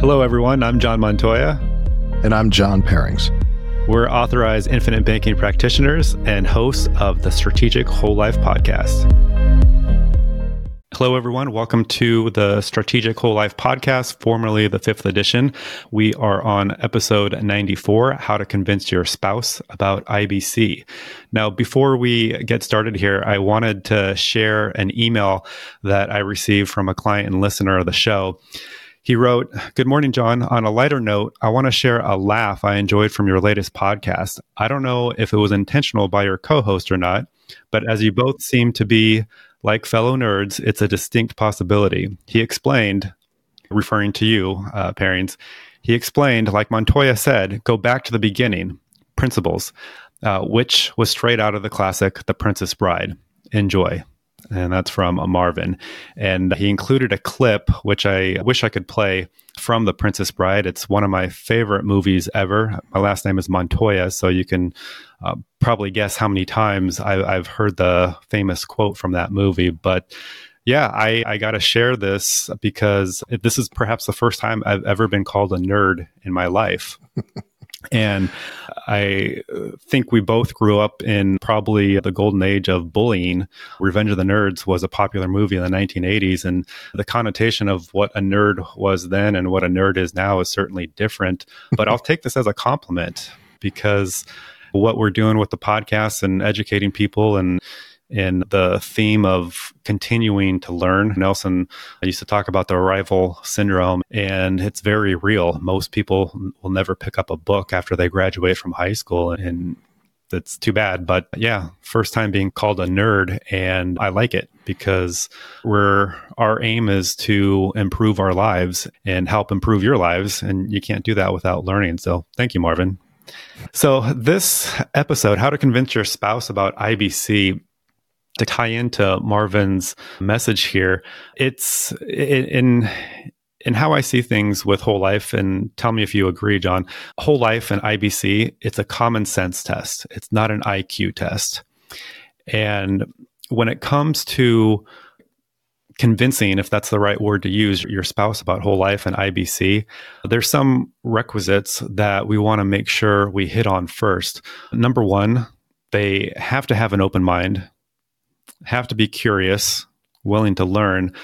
Hello, everyone. I'm John Montoya. And I'm John Perrings. We're authorized infinite banking practitioners and hosts of the Strategic Whole Life podcast. Hello, everyone. Welcome to the Strategic Whole Life podcast, formerly the fifth edition. We are on episode 94 How to Convince Your Spouse About IBC. Now, before we get started here, I wanted to share an email that I received from a client and listener of the show. He wrote, Good morning, John. On a lighter note, I want to share a laugh I enjoyed from your latest podcast. I don't know if it was intentional by your co host or not, but as you both seem to be like fellow nerds, it's a distinct possibility. He explained, referring to you, uh, Perrings, he explained, like Montoya said, go back to the beginning, principles, uh, which was straight out of the classic The Princess Bride. Enjoy and that's from Marvin. And he included a clip, which I wish I could play from The Princess Bride. It's one of my favorite movies ever. My last name is Montoya, so you can uh, probably guess how many times I, have heard the famous quote from that movie. But yeah, I, I got to share this because this is perhaps the first time I've ever been called a nerd in my life. And I think we both grew up in probably the golden age of bullying. Revenge of the Nerds was a popular movie in the 1980s, and the connotation of what a nerd was then and what a nerd is now is certainly different. But I'll take this as a compliment because what we're doing with the podcast and educating people and in the theme of continuing to learn. Nelson I used to talk about the arrival syndrome, and it's very real. Most people will never pick up a book after they graduate from high school, and that's too bad. But yeah, first time being called a nerd, and I like it because we're our aim is to improve our lives and help improve your lives, and you can't do that without learning. So thank you, Marvin. So, this episode, How to Convince Your Spouse About IBC, to tie into Marvin's message here, it's in in how I see things with whole life, and tell me if you agree, John. Whole life and IBC, it's a common sense test. It's not an IQ test. And when it comes to convincing, if that's the right word to use, your spouse about whole life and IBC, there's some requisites that we want to make sure we hit on first. Number one, they have to have an open mind have to be curious, willing to learn.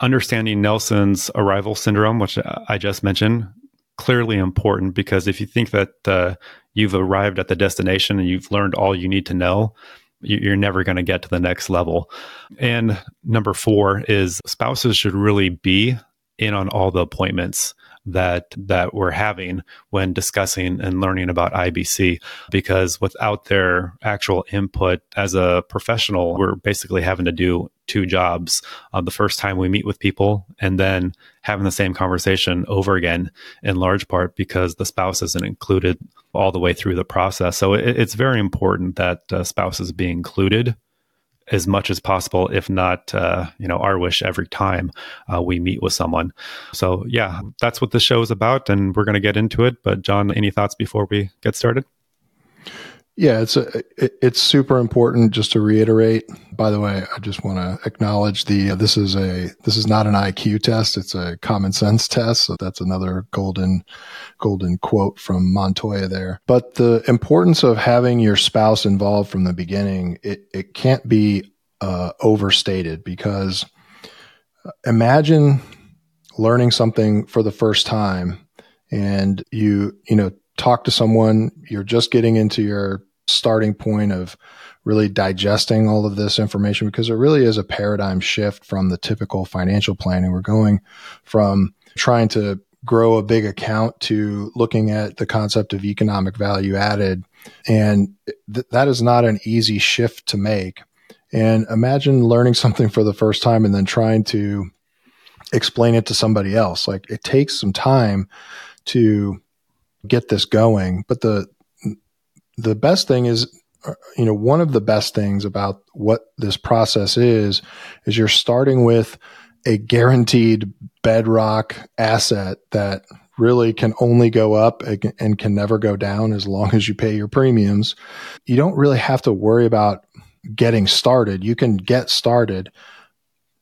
Understanding Nelson's arrival syndrome, which I just mentioned, clearly important because if you think that uh, you've arrived at the destination and you've learned all you need to know, you're never going to get to the next level. And number four is spouses should really be in on all the appointments that that we're having when discussing and learning about IBC because without their actual input as a professional we're basically having to do two jobs. Uh, the first time we meet with people and then having the same conversation over again in large part because the spouse isn't included all the way through the process. So it, it's very important that uh, spouses be included as much as possible, if not, uh, you know, our wish every time uh, we meet with someone. So, yeah, that's what the show is about, and we're going to get into it. But, John, any thoughts before we get started? Yeah, it's a, it's super important. Just to reiterate, by the way, I just want to acknowledge the uh, this is a this is not an IQ test; it's a common sense test. So that's another golden golden quote from Montoya there. But the importance of having your spouse involved from the beginning it it can't be uh, overstated because uh, imagine learning something for the first time and you you know talk to someone you're just getting into your starting point of really digesting all of this information because it really is a paradigm shift from the typical financial planning. We're going from trying to grow a big account to looking at the concept of economic value added. And th- that is not an easy shift to make. And imagine learning something for the first time and then trying to explain it to somebody else. Like it takes some time to get this going, but the the best thing is uh, you know one of the best things about what this process is is you're starting with a guaranteed bedrock asset that really can only go up and can never go down as long as you pay your premiums you don't really have to worry about getting started you can get started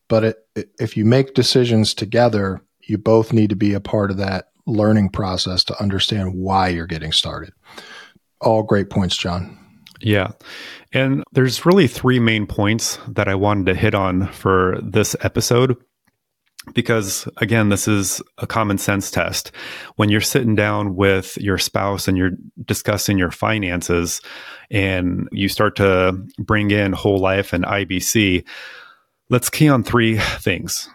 but it, if you make decisions together you both need to be a part of that learning process to understand why you're getting started. All great points, John. Yeah. And there's really three main points that I wanted to hit on for this episode because again this is a common sense test when you're sitting down with your spouse and you're discussing your finances and you start to bring in whole life and IBC let's key on three things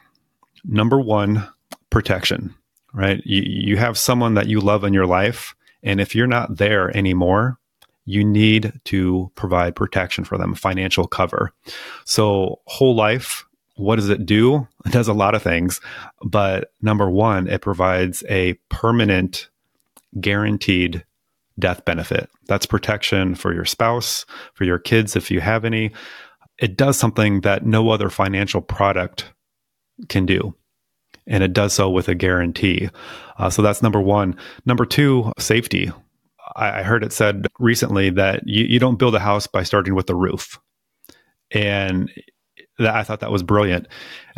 number 1 protection right you, you have someone that you love in your life and if you're not there anymore you need to provide protection for them financial cover so whole life what does it do? It does a lot of things. But number one, it provides a permanent, guaranteed death benefit. That's protection for your spouse, for your kids, if you have any. It does something that no other financial product can do. And it does so with a guarantee. Uh, so that's number one. Number two, safety. I, I heard it said recently that you, you don't build a house by starting with the roof. And that I thought that was brilliant.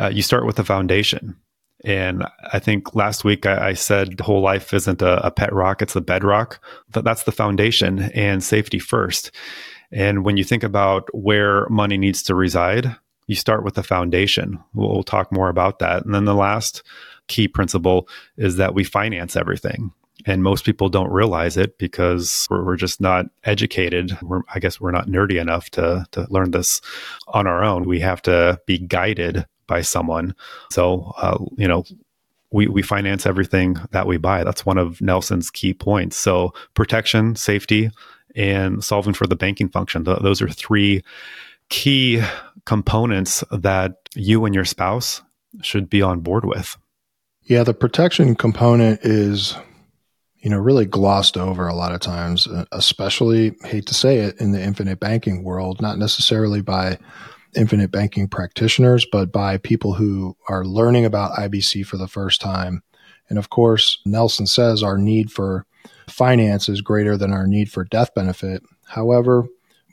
Uh, you start with the foundation. And I think last week I, I said whole life isn't a, a, pet rock, it's the bedrock. That's the foundation and safety first. And when you think about where money needs to reside, you start with the foundation. We'll, we'll talk more about that. And then the last key principle is that we finance everything and most people don't realize it because we're, we're just not educated. We're, I guess we're not nerdy enough to to learn this on our own. We have to be guided by someone. So, uh, you know, we, we finance everything that we buy. That's one of Nelson's key points. So, protection, safety, and solving for the banking function. Th- those are three key components that you and your spouse should be on board with. Yeah, the protection component is you know, really glossed over a lot of times, uh, especially, hate to say it, in the infinite banking world, not necessarily by infinite banking practitioners, but by people who are learning about IBC for the first time. And of course, Nelson says our need for finance is greater than our need for death benefit. However,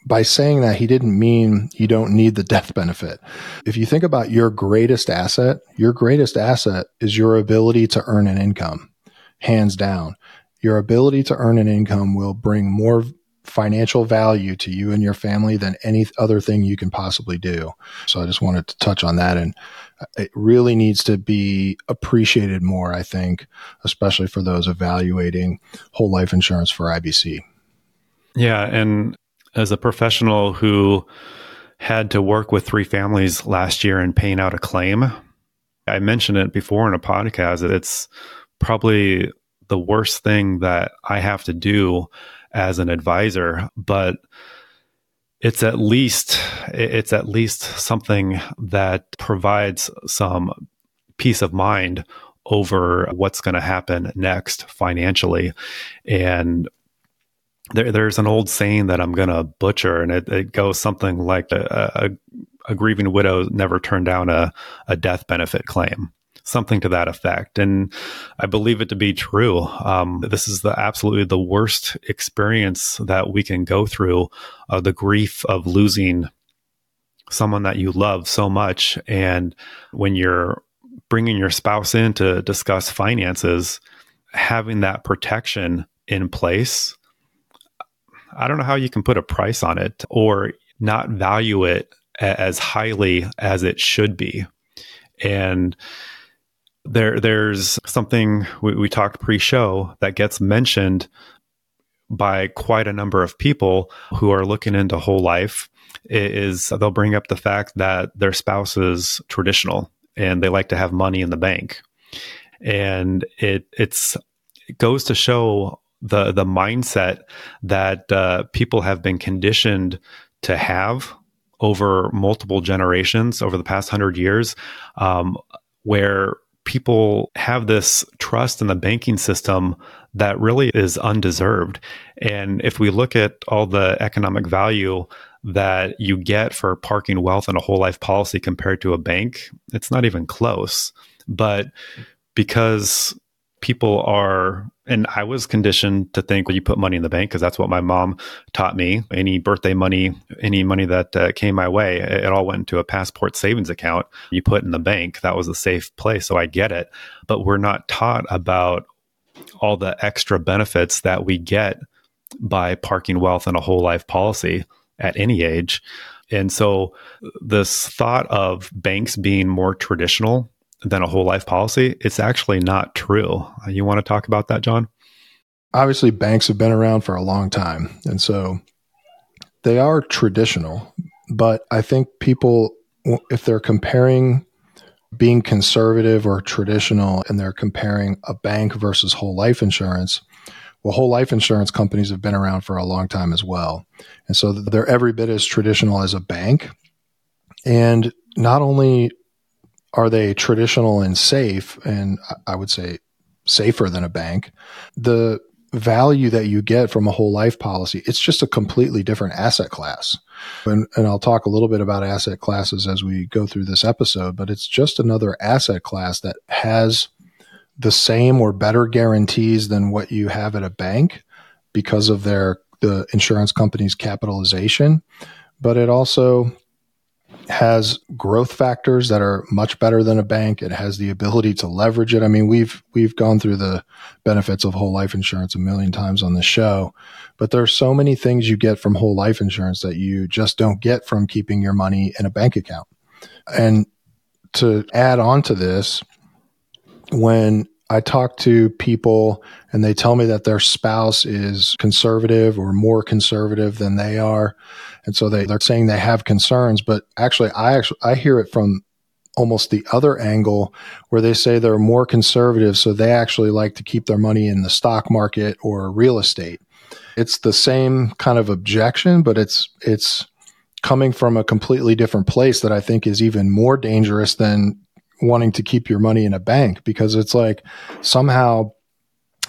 by saying that, he didn't mean you don't need the death benefit. If you think about your greatest asset, your greatest asset is your ability to earn an income, hands down your ability to earn an income will bring more financial value to you and your family than any other thing you can possibly do. So I just wanted to touch on that. And it really needs to be appreciated more, I think, especially for those evaluating whole life insurance for IBC. Yeah. And as a professional who had to work with three families last year and paying out a claim, I mentioned it before in a podcast that it's probably the worst thing that I have to do as an advisor, but it's at least it's at least something that provides some peace of mind over what's going to happen next financially. And there, there's an old saying that I'm going to butcher, and it, it, goes something like a, a, a, grieving widow never turned down a, a death benefit claim something to that effect. And I believe it to be true. Um, this is the absolutely the worst experience that we can go through uh, the grief of losing someone that you love so much. And when you're bringing your spouse in to discuss finances, having that protection in place, I don't know how you can put a price on it or not value it as highly as it should be. And there there's something we, we talked pre-show that gets mentioned by quite a number of people who are looking into whole life is they'll bring up the fact that their spouse is traditional and they like to have money in the bank and it it's it goes to show the the mindset that uh, people have been conditioned to have over multiple generations over the past hundred years, um, where people have this trust in the banking system that really is undeserved. And if we look at all the economic value that you get for parking wealth in a whole life policy compared to a bank, it's not even close. But because people are and I was conditioned to think, well, you put money in the bank because that's what my mom taught me. Any birthday money, any money that uh, came my way, it, all went into a passbook savings account. You put in the bank. That was a safe place. So I get it. But we're not taught about all the extra benefits that we get by parking wealth in a whole life policy at any age. And so this thought of banks being more traditional than a whole life policy, it's actually not true. Uh, you want to talk about that, John? Obviously, banks have been around for a long time. And so they are traditional. But I think people, if they're comparing being conservative or traditional and they're comparing a bank versus whole life insurance, well, whole life insurance companies have been around for a long time as well. And so they're every bit as traditional as a bank. And not only are they traditional and safe, and I would say safer than a bank, the value that you get from a whole life policy, it's just a completely different asset class. And, and I'll talk a little bit about asset classes as we go through this episode, but it's just another asset class that has the same or better guarantees than what you have at a bank because of their the insurance company's capitalization. But it also has growth factors that are much better than a bank. It has the ability to leverage it. I mean, we've we've gone through the benefits of whole life insurance a million times on the show, but there are so many things you get from whole life insurance that you just don't get from keeping your money in a bank account. And to add on to this, when I talk to people and they tell me that their spouse is conservative or more conservative than they are. And so they, they're saying they have concerns, but actually I actually, I hear it from almost the other angle where they say they're more conservative. So they actually like to keep their money in the stock market or real estate. It's the same kind of objection, but it's, it's coming from a completely different place that I think is even more dangerous than wanting to keep your money in a bank because it's like somehow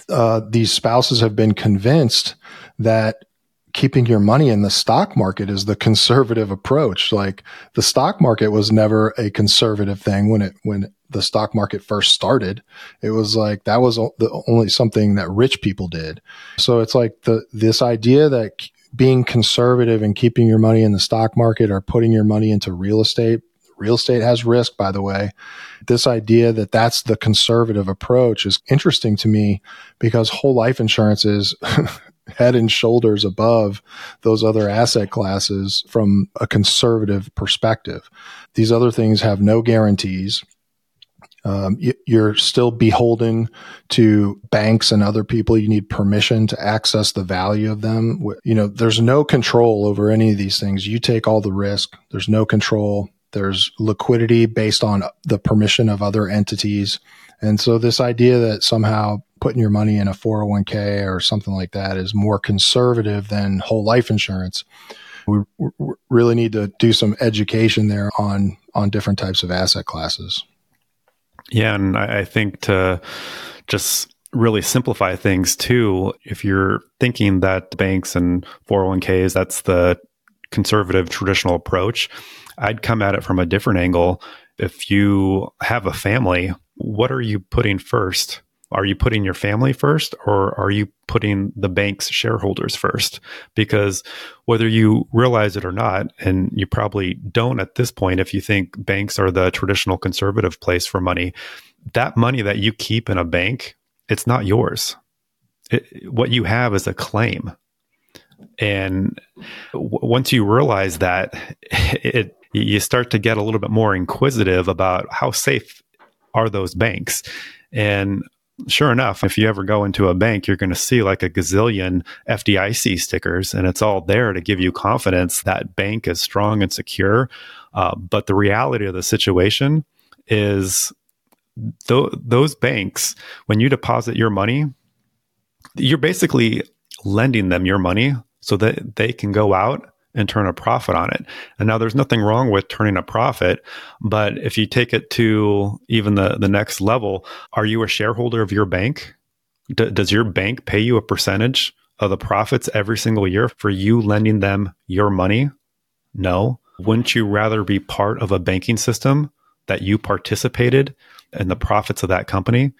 uh, these spouses have been convinced that keeping your money in the stock market is the conservative approach. Like the stock market was never a conservative thing when it, when the stock market first started. It was like that was the only something that rich people did. So it's like the, this idea that being conservative and keeping your money in the stock market or putting your money into real estate Real estate has risk, by the way. This idea that that's the conservative approach is interesting to me because whole life insurance is head and shoulders above those other asset classes from a conservative perspective. These other things have no guarantees. Um, you're still beholden to banks and other people. You need permission to access the value of them. You know, there's no control over any of these things. You take all the risk. There's no control. There's liquidity based on the permission of other entities. And so this idea that somehow putting your money in a 401k or something like that is more conservative than whole life insurance. We, we really need to do some education there on on different types of asset classes. Yeah, and I, I think to just really simplify things too, if you're thinking that banks and 401ks that's the conservative traditional approach, I'd come at it from a different angle. If you have a family, what are you putting first? Are you putting your family first or are you putting the bank's shareholders first? Because whether you realize it or not, and you probably don't at this point if you think banks are the traditional conservative place for money, that money that you keep in a bank, it's not yours. It, what you have is a claim. And w- once you realize that, it you start to get a little bit more inquisitive about how safe are those banks. And sure enough, if you ever go into a bank, you're going to see like a gazillion FDIC stickers, and it's all there to give you confidence that bank is strong and secure. Uh, but the reality of the situation is th- those banks, when you deposit your money, you're basically lending them your money so that they can go out and turn a profit on it. And now there's nothing wrong with turning a profit, but if you take it to even the, the next level, are you a shareholder of your bank? D- does your bank pay you a percentage of the profits every single year for you lending them your money? No. Wouldn't you rather be part of a banking system that you participated in the profits of that company?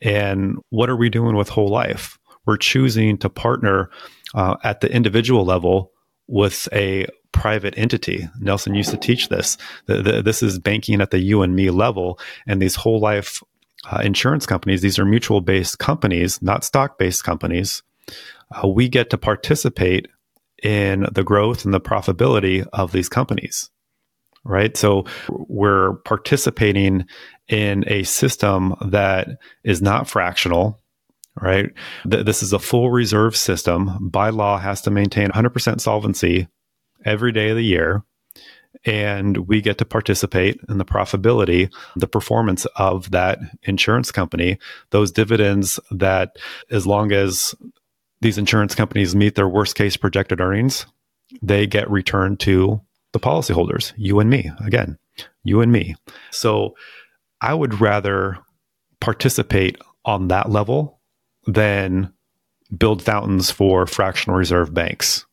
And what are we doing with whole life? We're choosing to partner uh, at the individual level with a private entity. Nelson used to teach this. The, the, this is banking at the you and me level, and these whole life uh, insurance companies. These are mutual based companies, not stock based companies. Uh, we get to participate in the growth and the profitability of these companies right? So we're participating in a system that is not fractional, right? Th- this is a full reserve system. By law, has to maintain 100% solvency every day of the year. And we get to participate in the profitability, the performance of that insurance company, those dividends that, as long as these insurance companies meet their worst case projected earnings, they get returned to the policyholders, you and me, again, you and me. So I would rather participate on that level than build fountains for fractional reserve banks.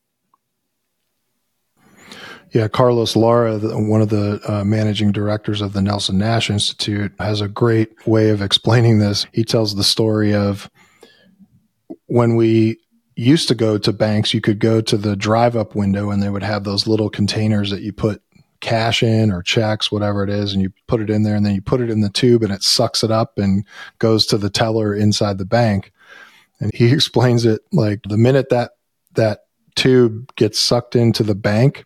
Yeah, Carlos Lara, one of the uh, managing directors of the Nelson Nash Institute, has a great way of explaining this. He tells the story of when we used to go to banks, you could go to the drive up window and they would have those little containers that you put cash in or checks, whatever it is, and you put it in there and then you put it in the tube and it sucks it up and goes to the teller inside the bank. And he explains it like the minute that that tube gets sucked into the bank,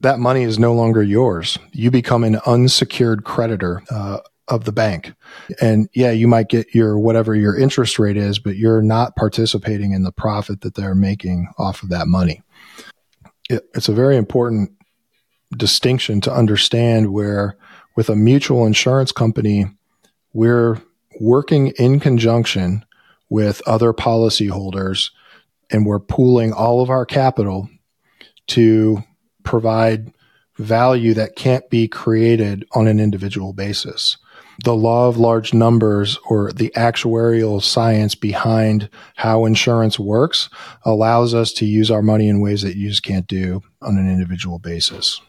that money is no longer yours. You become an unsecured creditor uh, of the bank. And yeah, you might get your whatever your interest rate is, but you're not participating in the profit that they're making off of that money. It, it's a very important distinction to understand where with a mutual insurance company, we're working in conjunction with other policyholders and we're pooling all of our capital to provide value that can't be created on an individual basis the law of large numbers or the actuarial science behind how insurance works allows us to use our money in ways that you just can't do on an individual basis.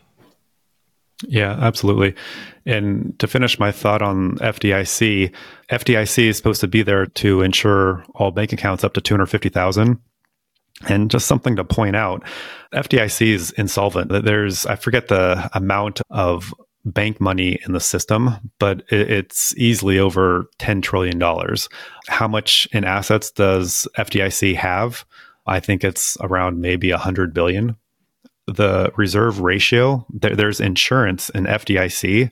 Yeah, absolutely. And to finish my thought on FDIC, FDIC is supposed to be there to insure all bank accounts up to 250,000. And just something to point out, FDIC is insolvent. There's, I forget the amount of bank money in the system, but it's easily over $10 trillion. How much in assets does FDIC have? I think it's around maybe 100 billion. The reserve ratio, there's insurance in FDIC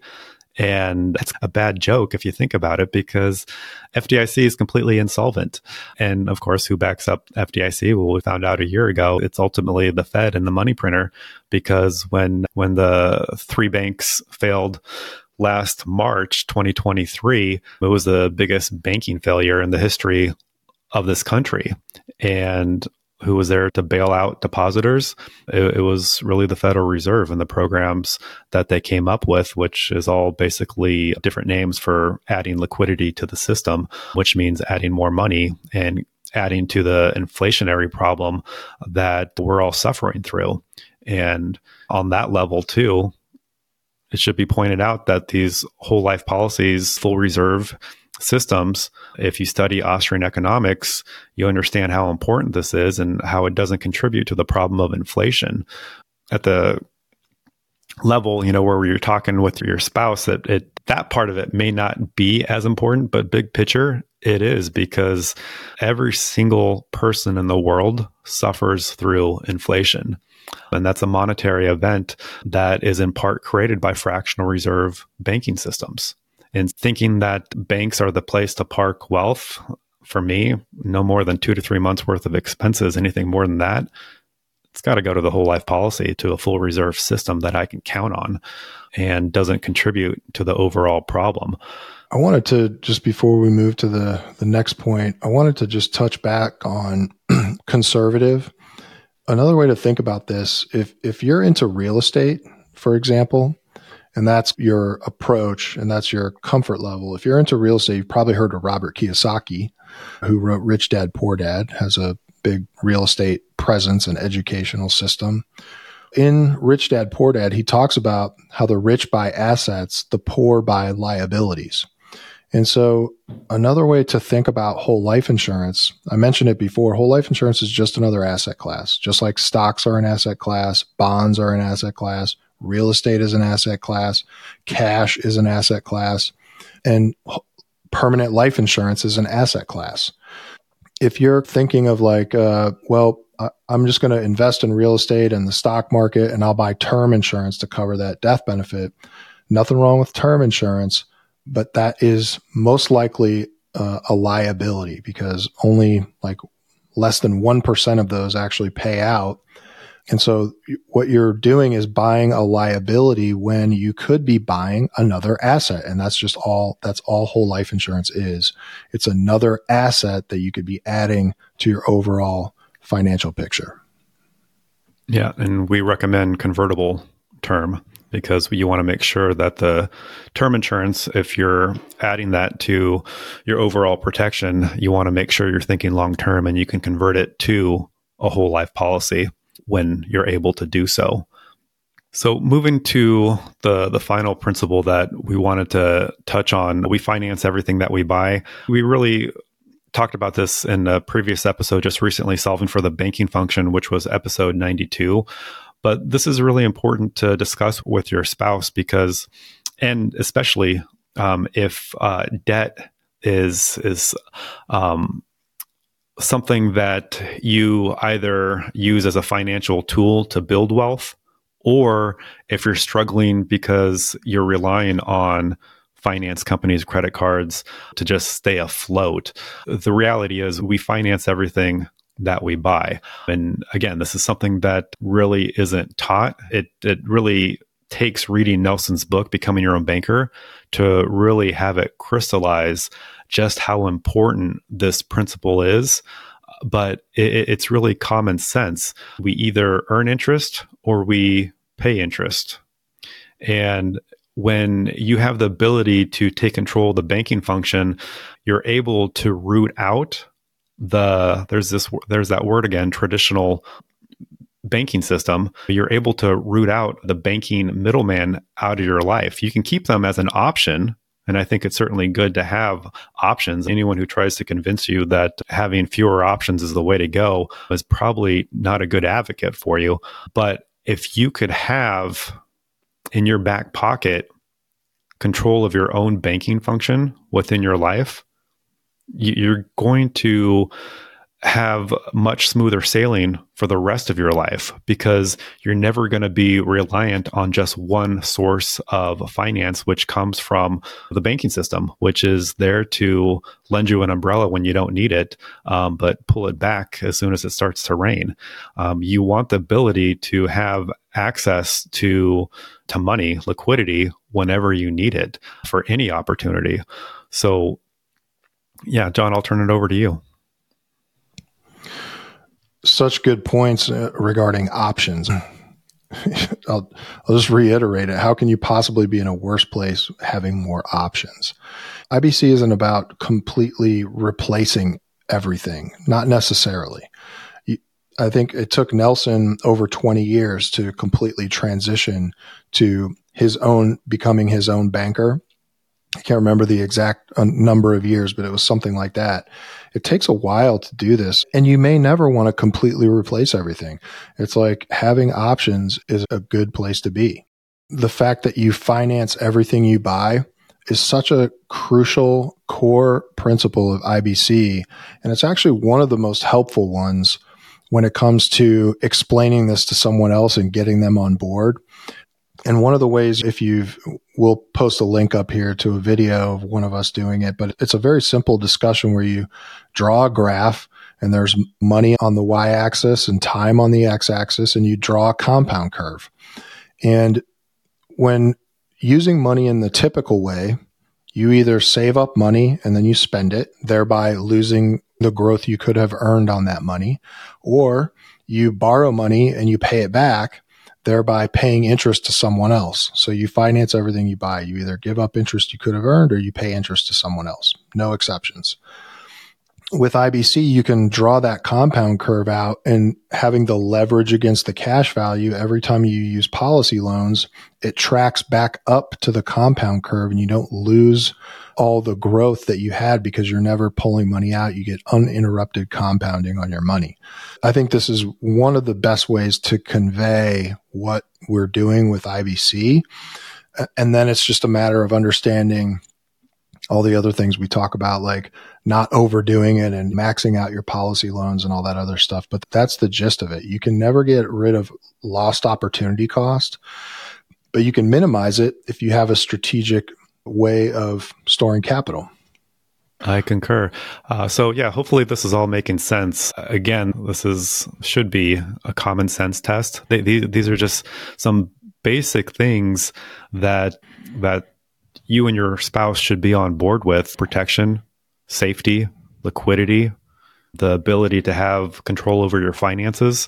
and that's a bad joke if you think about it, because FDIC is completely insolvent. And of course, who backs up FDIC? Well, we found out a year ago it's ultimately the Fed and the money printer, because when when the three banks failed last March 2023, it was the biggest banking failure in the history of this country. And who was there to bail out depositors. It, it, was really the Federal Reserve and the programs that they came up with, which is all basically different names for adding liquidity to the system, which means adding more money and adding to the inflationary problem that we're all suffering through. And on that level, too, it should be pointed out that these whole life policies, full reserve, systems. If you study Austrian economics, you understand how important this is and how it doesn't contribute to the problem of inflation. At the level, you know, where you're talking with your spouse, that it that part of it may not be as important, but big picture, it is because every single person in the world suffers through inflation. And that's a monetary event that is in part created by fractional reserve banking systems and thinking that banks are the place to park wealth for me, no more than two to three months worth of expenses. Anything more than that, it's got to go to the whole life policy to a full reserve system that I can count on and doesn't contribute to the overall problem. I wanted to just before we move to the the next point, I wanted to just touch back on conservative. Another way to think about this, if if you're into real estate, for example, and that's your approach and that's your comfort level. If you're into real estate, you've probably heard of Robert Kiyosaki, who wrote Rich Dad Poor Dad, has a big real estate presence and educational system. In Rich Dad Poor Dad, he talks about how the rich buy assets, the poor buy liabilities. And so another way to think about whole life insurance, I mentioned it before, whole life insurance is just another asset class. Just like stocks are an asset class, bonds are an asset class, real estate is an asset class, cash is an asset class, and permanent life insurance is an asset class. If you're thinking of like, uh, well, I'm just going to invest in real estate and the stock market and I'll buy term insurance to cover that death benefit. Nothing wrong with term insurance, but that is most likely uh, a liability because only like less than 1% of those actually pay out. And so what you're doing is buying a liability when you could be buying another asset. And that's just all, that's all whole life insurance is. It's another asset that you could be adding to your overall financial picture. Yeah. And we recommend convertible term because you want to make sure that the term insurance, if you're adding that to your overall protection, you want to make sure you're thinking long term and you can convert it to a whole life policy when you're able to do so. So moving to the the final principle that we wanted to touch on, we finance everything that we buy. We really talked about this in a previous episode just recently solving for the banking function which was episode 92 but this is really important to discuss with your spouse because, and especially um, if uh, debt is is um, something that you either use as a financial tool to build wealth, or if you're struggling because you're relying on finance companies, credit cards to just stay afloat. The reality is, we finance everything that we buy. And again, this is something that really isn't taught. It it really takes reading Nelson's book, Becoming Your Own Banker, to really have it crystallize just how important this principle is. But it, it's really common sense. We either earn interest or we pay interest. And when you have the ability to take control of the banking function, you're able to root out the there's this there's that word again traditional banking system you're able to root out the banking middleman out of your life you can keep them as an option and I think it's certainly good to have options. Anyone who tries to convince you that having fewer options is the way to go is probably not a good advocate for you. But if you could have in your back pocket control of your own banking function within your life, you're going to have much smoother sailing for the rest of your life because you're never going to be reliant on just one source of finance, which comes from the banking system, which is there to lend you an umbrella when you don't need it, um, but pull it back as soon as it starts to rain. Um, you want the ability to have access to to money, liquidity whenever you need it for any opportunity. So yeah, John, I'll turn it over to you. Such good points uh, regarding options. I'll, I'll just reiterate it. How can you possibly be in a worse place having more options? IBC isn't about completely replacing everything, not necessarily. I think it took Nelson over 20 years to completely transition to his own becoming his own banker I can't remember the exact uh, number of years, but it was something like that. It takes a while to do this and you may never want to completely replace everything. It's like having options is a good place to be. The fact that you finance everything you buy is such a crucial core principle of IBC. And it's actually one of the most helpful ones when it comes to explaining this to someone else and getting them on board. And one of the ways, if you've, we'll post a link up here to a video of one of us doing it, but it's a very simple discussion where you draw a graph and there's money on the y axis and time on the x axis, and you draw a compound curve. And when using money in the typical way, you either save up money and then you spend it, thereby losing the growth you could have earned on that money, or you borrow money and you pay it back thereby paying interest to someone else. So you finance everything you buy. You either give up interest you could have earned or you pay interest to someone else. No exceptions. With IBC, you can draw that compound curve out and having the leverage against the cash value every time you use policy loans, it tracks back up to the compound curve and you don't lose all the growth that you had because you're never pulling money out. You get uninterrupted compounding on your money. I think this is one of the best ways to convey what we're doing with IBC. And then it's just a matter of understanding all the other things we talk about, like not overdoing it and maxing out your policy loans and all that other stuff. But that's the gist of it. You can never get rid of lost opportunity cost, but you can minimize it if you have a strategic way of storing capital. I concur. Uh, so yeah, hopefully this is all making sense. Again, this is should be a common sense test. They, these these are just some basic things that that you and your spouse should be on board with: protection, safety, liquidity, the ability to have control over your finances.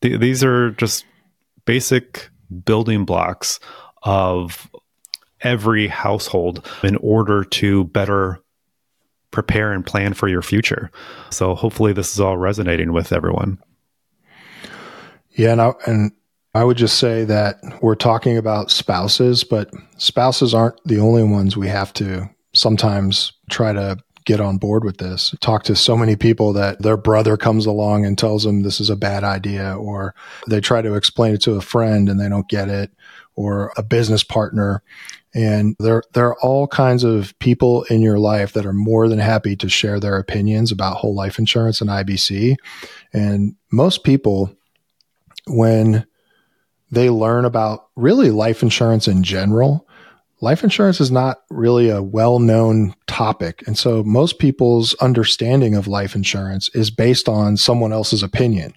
Th- these are just basic building blocks of every household in order to better prepare and plan for your future. So hopefully this is all resonating with everyone. Yeah, and I, and I would just say that we're talking about spouses, but spouses aren't the only ones we have to sometimes try to get on board with this. Talk to so many people that their brother comes along and tells them this is a bad idea, or they try to explain it to a friend and they don't get it, or a business partner. And there, there are all kinds of people in your life that are more than happy to share their opinions about whole life insurance and IBC. And most people, when they learn about really life insurance in general, life insurance is not really a well known topic. And so most people's understanding of life insurance is based on someone else's opinion.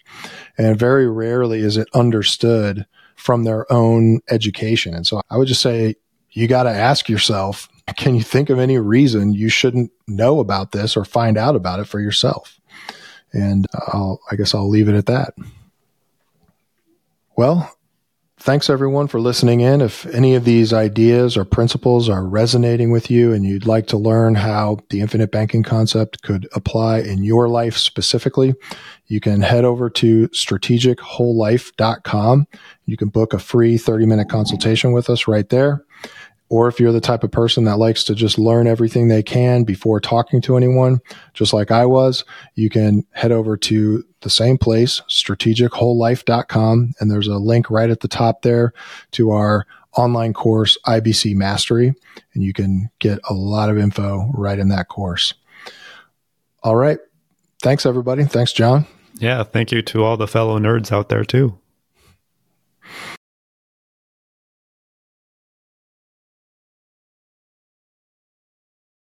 And very rarely is it understood from their own education. And so I would just say you got to ask yourself, can you think of any reason you shouldn't know about this or find out about it for yourself? And I'll, I guess I'll leave it at that. Well, thanks everyone for listening in. If any of these ideas or principles are resonating with you and you'd like to learn how the infinite banking concept could apply in your life specifically, you can head over to strategicwholelife.com. You can book a free 30 minute consultation with us right there. Or if you're the type of person that likes to just learn everything they can before talking to anyone, just like I was, you can head over to the same place, strategicwholelife.com. And there's a link right at the top there to our online course, IBC Mastery. And you can get a lot of info right in that course. All right. Thanks, everybody. Thanks, John. Yeah. Thank you to all the fellow nerds out there, too.